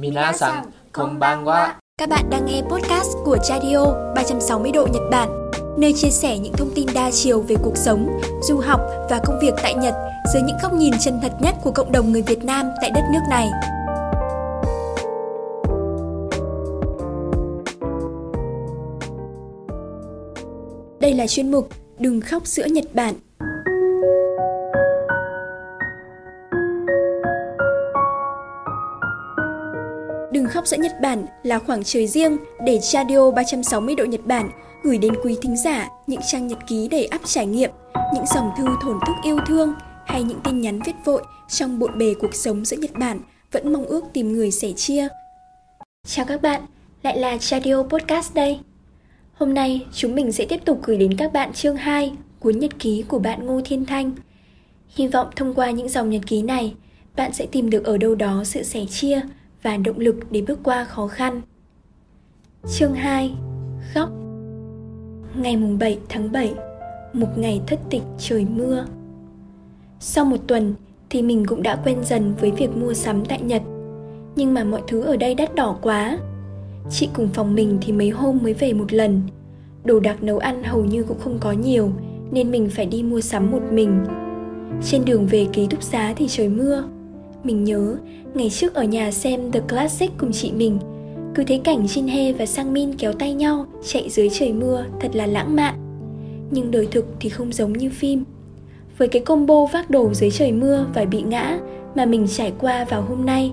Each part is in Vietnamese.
Minasan, konbanwa. Các bạn đang nghe podcast của Chadio 360 độ Nhật Bản, nơi chia sẻ những thông tin đa chiều về cuộc sống, du học và công việc tại Nhật dưới những góc nhìn chân thật nhất của cộng đồng người Việt Nam tại đất nước này. Đây là chuyên mục Đừng khóc sữa Nhật Bản góc giữa Nhật Bản là khoảng trời riêng để Radio 360 độ Nhật Bản gửi đến quý thính giả những trang nhật ký đầy ắp trải nghiệm, những dòng thư thổn thức yêu thương hay những tin nhắn viết vội trong bộn bề cuộc sống giữa Nhật Bản vẫn mong ước tìm người sẻ chia. Chào các bạn, lại là Radio Podcast đây. Hôm nay chúng mình sẽ tiếp tục gửi đến các bạn chương 2 cuốn nhật ký của bạn Ngô Thiên Thanh. Hy vọng thông qua những dòng nhật ký này, bạn sẽ tìm được ở đâu đó sự sẻ chia, và động lực để bước qua khó khăn. Chương 2 Khóc. Ngày mùng 7 tháng 7 Một ngày thất tịch trời mưa. Sau một tuần thì mình cũng đã quen dần với việc mua sắm tại Nhật. Nhưng mà mọi thứ ở đây đắt đỏ quá. Chị cùng phòng mình thì mấy hôm mới về một lần. Đồ đạc nấu ăn hầu như cũng không có nhiều, Nên mình phải đi mua sắm một mình. Trên đường về ký túc xá thì trời mưa mình nhớ, ngày trước ở nhà xem The Classic cùng chị mình. Cứ thấy cảnh Jin He và Sang Min kéo tay nhau chạy dưới trời mưa thật là lãng mạn. Nhưng đời thực thì không giống như phim. Với cái combo vác đồ dưới trời mưa và bị ngã mà mình trải qua vào hôm nay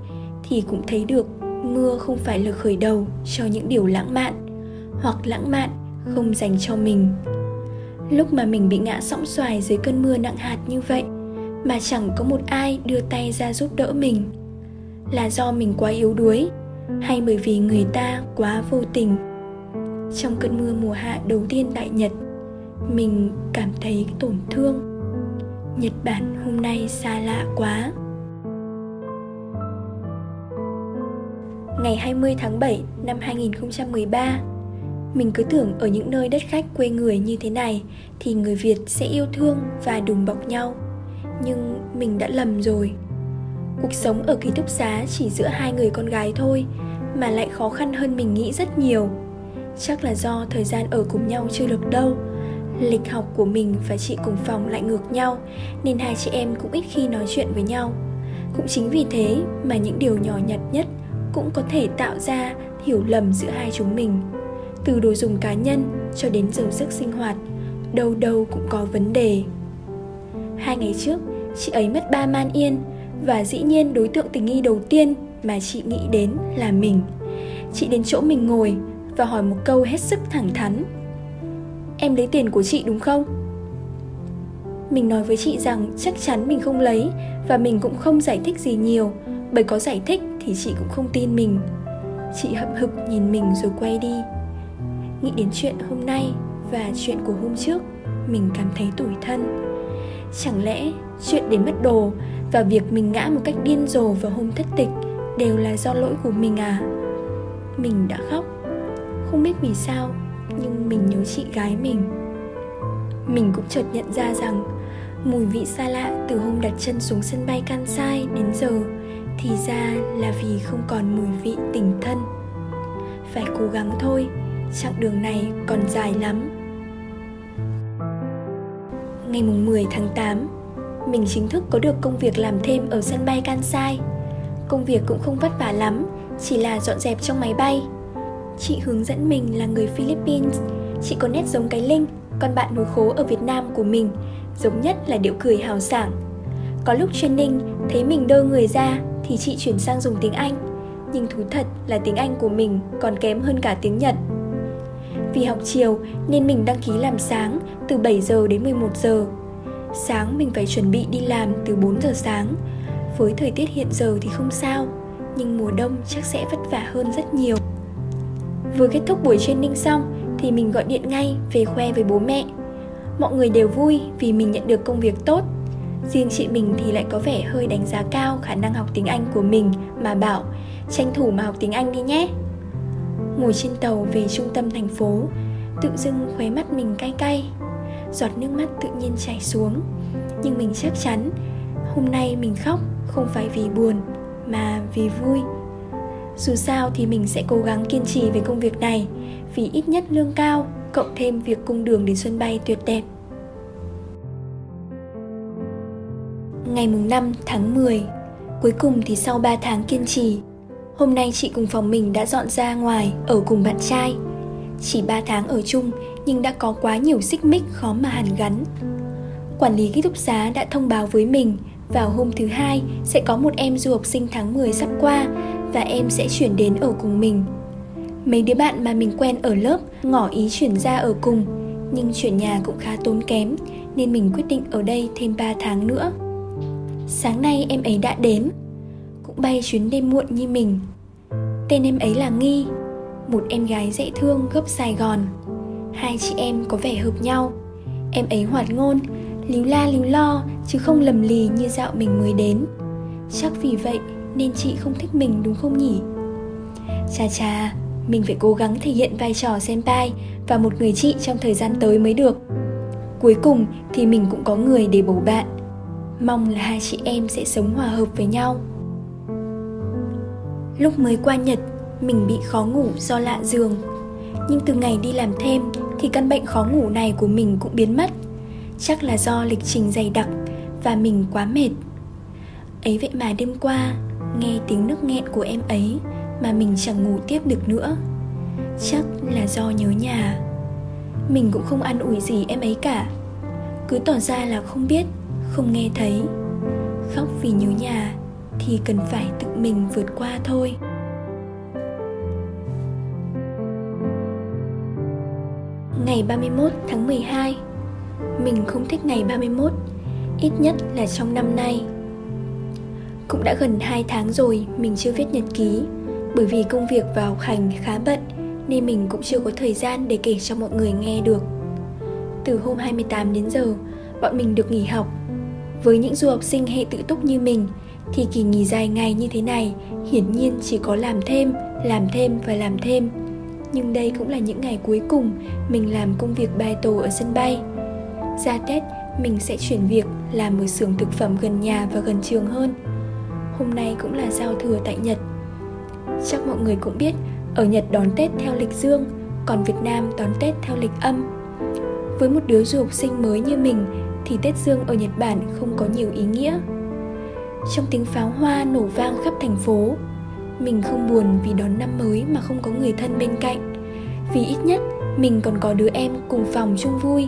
Thì cũng thấy được mưa không phải là khởi đầu cho những điều lãng mạn Hoặc lãng mạn không dành cho mình. Lúc mà mình bị ngã sõng xoài dưới cơn mưa nặng hạt như vậy mà chẳng có một ai đưa tay ra giúp đỡ mình. Là do mình quá yếu đuối, hay bởi vì người ta quá vô tình. Trong cơn mưa mùa hạ đầu tiên tại nhật, mình cảm thấy tổn thương. Nhật bản hôm nay xa lạ quá. Ngày 20 tháng 7 năm 2013 Mình cứ tưởng ở những nơi đất khách quê người như thế này Thì người Việt sẽ yêu thương và đùm bọc nhau nhưng mình đã lầm rồi. Cuộc sống ở ký túc xá chỉ giữa hai người con gái thôi mà lại khó khăn hơn mình nghĩ rất nhiều. Chắc là do thời gian ở cùng nhau chưa được đâu. Lịch học của mình và chị cùng phòng lại ngược nhau nên hai chị em cũng ít khi nói chuyện với nhau. Cũng chính vì thế mà những điều nhỏ nhặt nhất cũng có thể tạo ra hiểu lầm giữa hai chúng mình. Từ đồ dùng cá nhân cho đến giờ giấc sinh hoạt đâu đâu cũng có vấn đề. Hai ngày trước, chị ấy mất ba man yên và dĩ nhiên đối tượng tình nghi đầu tiên mà chị nghĩ đến là mình. Chị đến chỗ mình ngồi và hỏi một câu hết sức thẳng thắn. Em lấy tiền của chị đúng không? Mình nói với chị rằng chắc chắn mình không lấy và mình cũng không giải thích gì nhiều bởi có giải thích thì chị cũng không tin mình. Chị hậm hực nhìn mình rồi quay đi. Nghĩ đến chuyện hôm nay và chuyện của hôm trước, mình cảm thấy tủi thân Chẳng lẽ chuyện để mất đồ và việc mình ngã một cách điên rồ vào hôm thất tịch đều là do lỗi của mình à? Mình đã khóc. Không biết vì sao, Nhưng mình nhớ chị gái mình. Mình cũng chợt nhận ra rằng Mùi vị xa lạ từ hôm đặt chân xuống sân bay Kansai đến giờ Thì ra là vì không còn mùi vị tình thân. Phải cố gắng thôi, Chặng đường này còn dài lắm ngày mùng 10 tháng 8 Mình chính thức có được công việc làm thêm ở sân bay Kansai. Công việc cũng không vất vả lắm, Chỉ là dọn dẹp trong máy bay. Chị hướng dẫn mình là người Philippines. Chị có nét giống cái Linh, Con bạn nối khố ở Việt Nam của mình, Giống nhất là điệu cười hào sảng. Có lúc training, thấy mình đơ người ra, Thì chị chuyển sang dùng tiếng Anh. Nhưng thú thật là tiếng Anh của mình còn kém hơn cả tiếng Nhật vì học chiều nên mình đăng ký làm sáng từ 7 giờ đến 11 giờ. Sáng mình phải chuẩn bị đi làm từ 4 giờ sáng. Với thời tiết hiện giờ thì không sao, nhưng mùa đông chắc sẽ vất vả hơn rất nhiều. Vừa kết thúc buổi training xong thì mình gọi điện ngay về khoe với bố mẹ. Mọi người đều vui vì mình nhận được công việc tốt. Riêng chị mình thì lại có vẻ hơi đánh giá cao khả năng học tiếng Anh của mình mà bảo tranh thủ mà học tiếng Anh đi nhé. Ngồi trên tàu về trung tâm thành phố, Tự dưng khóe mắt mình cay cay, Giọt nước mắt tự nhiên chảy xuống. Nhưng mình chắc chắn, Hôm nay mình khóc không phải vì buồn, Mà vì vui. Dù sao thì mình sẽ cố gắng kiên trì với công việc này, Vì ít nhất lương cao, Cộng thêm việc cung đường đến sân bay tuyệt đẹp. Ngày mùng 5 tháng 10 Cuối cùng thì sau 3 tháng kiên trì Hôm nay chị cùng phòng mình đã dọn ra ngoài, Ở cùng bạn trai. Chỉ 3 tháng ở chung, Nhưng đã có quá nhiều xích mích khó mà hàn gắn. Quản lý ký túc xá đã thông báo với mình, Vào hôm thứ hai Sẽ có một em du học sinh tháng 10 sắp qua Và em sẽ chuyển đến ở cùng mình. Mấy đứa bạn mà mình quen ở lớp Ngỏ ý chuyển ra ở cùng, Nhưng chuyển nhà cũng khá tốn kém, Nên mình quyết định ở đây thêm 3 tháng nữa. Sáng nay em ấy đã đến. Cũng bay chuyến đêm muộn như mình. Tên em ấy là Nghi, Một em gái dễ thương gốc Sài Gòn. Hai chị em có vẻ hợp nhau. Em ấy hoạt ngôn, Líu la líu lo, Chứ không lầm lì như dạo mình mới đến. Chắc vì vậy nên chị không thích mình đúng không nhỉ? Chà chà, Mình phải cố gắng thể hiện vai trò senpai Và một người chị trong thời gian tới mới được. Cuối cùng thì mình cũng có người để bầu bạn. Mong là hai chị em sẽ sống hòa hợp với nhau. Lúc mới qua Nhật, mình bị khó ngủ do lạ giường. Nhưng từ ngày đi làm thêm thì căn bệnh khó ngủ này của mình cũng biến mất. Chắc là do lịch trình dày đặc và mình quá mệt. Ấy vậy mà đêm qua, nghe tiếng nước nghẹn của em ấy mà mình chẳng ngủ tiếp được nữa. Chắc là do nhớ nhà. Mình cũng không ăn ủi gì em ấy cả. Cứ tỏ ra là không biết không nghe thấy. Khóc vì nhớ nhà thì cần phải tự mình vượt qua thôi. Ngày 31 tháng 12 Mình không thích ngày 31 Ít nhất là trong năm nay. Cũng đã gần 2 tháng rồi mình chưa viết nhật ký, Bởi vì công việc và học hành khá bận Nên mình cũng chưa có thời gian để kể cho mọi người nghe được. Từ hôm 28 đến giờ, Bọn mình được nghỉ học với những du học sinh hệ tự túc như mình thì kỳ nghỉ dài ngày như thế này hiển nhiên chỉ có làm thêm, làm thêm và làm thêm. Nhưng đây cũng là những ngày cuối cùng mình làm công việc bài tổ ở sân bay. Ra Tết, mình sẽ chuyển việc làm ở xưởng thực phẩm gần nhà và gần trường hơn. Hôm nay cũng là giao thừa tại Nhật. Chắc mọi người cũng biết, ở Nhật đón Tết theo lịch dương, còn Việt Nam đón Tết theo lịch âm. Với một đứa du học sinh mới như mình thì Tết Dương ở Nhật Bản không có nhiều ý nghĩa. Trong tiếng pháo hoa nổ vang khắp thành phố, mình không buồn vì đón năm mới mà không có người thân bên cạnh. Vì ít nhất mình còn có đứa em cùng phòng chung vui.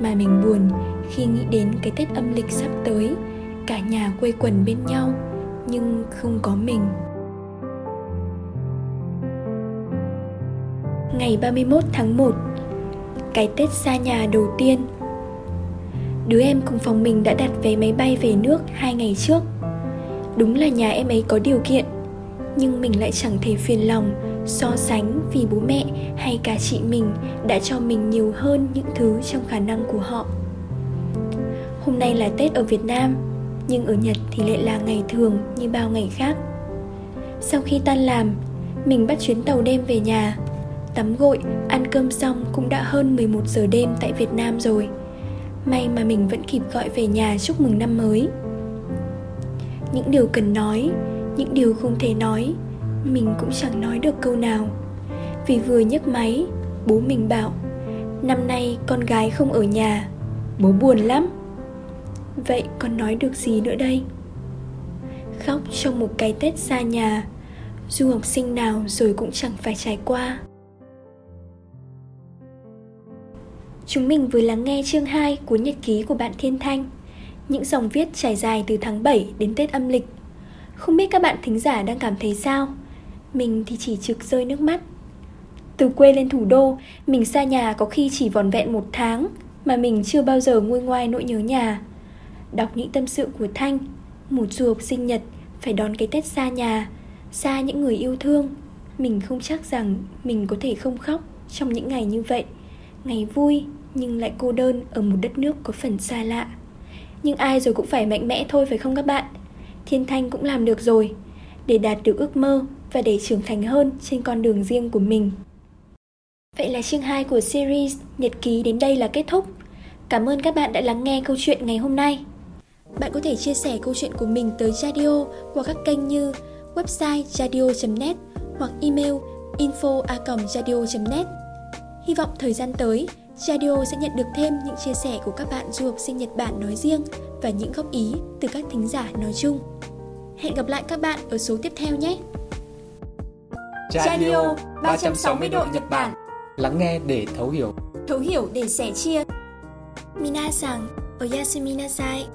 Mà mình buồn khi nghĩ đến cái Tết âm lịch sắp tới, cả nhà quây quần bên nhau, nhưng không có mình. Ngày 31 tháng 1 Cái Tết xa nhà đầu tiên Đứa em cùng phòng mình đã đặt vé máy bay về nước hai ngày trước. Đúng là nhà em ấy có điều kiện Nhưng mình lại chẳng thể phiền lòng So sánh vì bố mẹ hay cả chị mình đã cho mình nhiều hơn những thứ trong khả năng của họ. Hôm nay là Tết ở Việt Nam Nhưng ở Nhật thì lại là ngày thường như bao ngày khác. Sau khi tan làm Mình bắt chuyến tàu đêm về nhà. Tắm gội, ăn cơm xong cũng đã hơn 11 giờ đêm tại Việt Nam rồi. May mà mình vẫn kịp gọi về nhà chúc mừng năm mới. Những điều cần nói, Những điều không thể nói, Mình cũng chẳng nói được câu nào. Vì vừa nhấc máy, Bố mình bảo, Năm nay con gái không ở nhà, Bố buồn lắm. Vậy con nói được gì nữa đây? Khóc trong một cái Tết xa nhà Du học sinh nào rồi cũng chẳng phải trải qua. Chúng mình vừa lắng nghe chương 2 của nhật ký của bạn Thiên Thanh. Những dòng viết trải dài từ tháng 7 đến Tết âm lịch. Không biết các bạn thính giả đang cảm thấy sao? Mình thì chỉ trực rơi nước mắt. Từ quê lên thủ đô, mình xa nhà có khi chỉ vòn vẹn một tháng Mà mình chưa bao giờ nguôi ngoai nỗi nhớ nhà. Đọc những tâm sự của Thanh Một du học sinh Nhật phải đón cái Tết xa nhà Xa những người yêu thương. Mình không chắc rằng mình có thể không khóc trong những ngày như vậy. Ngày vui nhưng lại cô đơn ở một đất nước có phần xa lạ. Nhưng ai rồi cũng phải mạnh mẽ thôi phải không các bạn? Thiên Thanh cũng làm được rồi Để đạt được ước mơ và để trưởng thành hơn trên con đường riêng của mình. Vậy là chương 2 của series Nhật ký đến đây là kết thúc. Cảm ơn các bạn đã lắng nghe câu chuyện ngày hôm nay. Bạn có thể chia sẻ câu chuyện của mình tới Radio qua các kênh như website radio.net hoặc email info@radio.net. Hy vọng thời gian tới, Radio sẽ nhận được thêm những chia sẻ của các bạn du học sinh Nhật Bản nói riêng và những góp ý từ các thính giả nói chung. Hẹn gặp lại các bạn ở số tiếp theo nhé! Radio 360 độ Nhật Bản Lắng nghe để thấu hiểu Thấu hiểu để sẻ chia Minasan, oyasumi nasai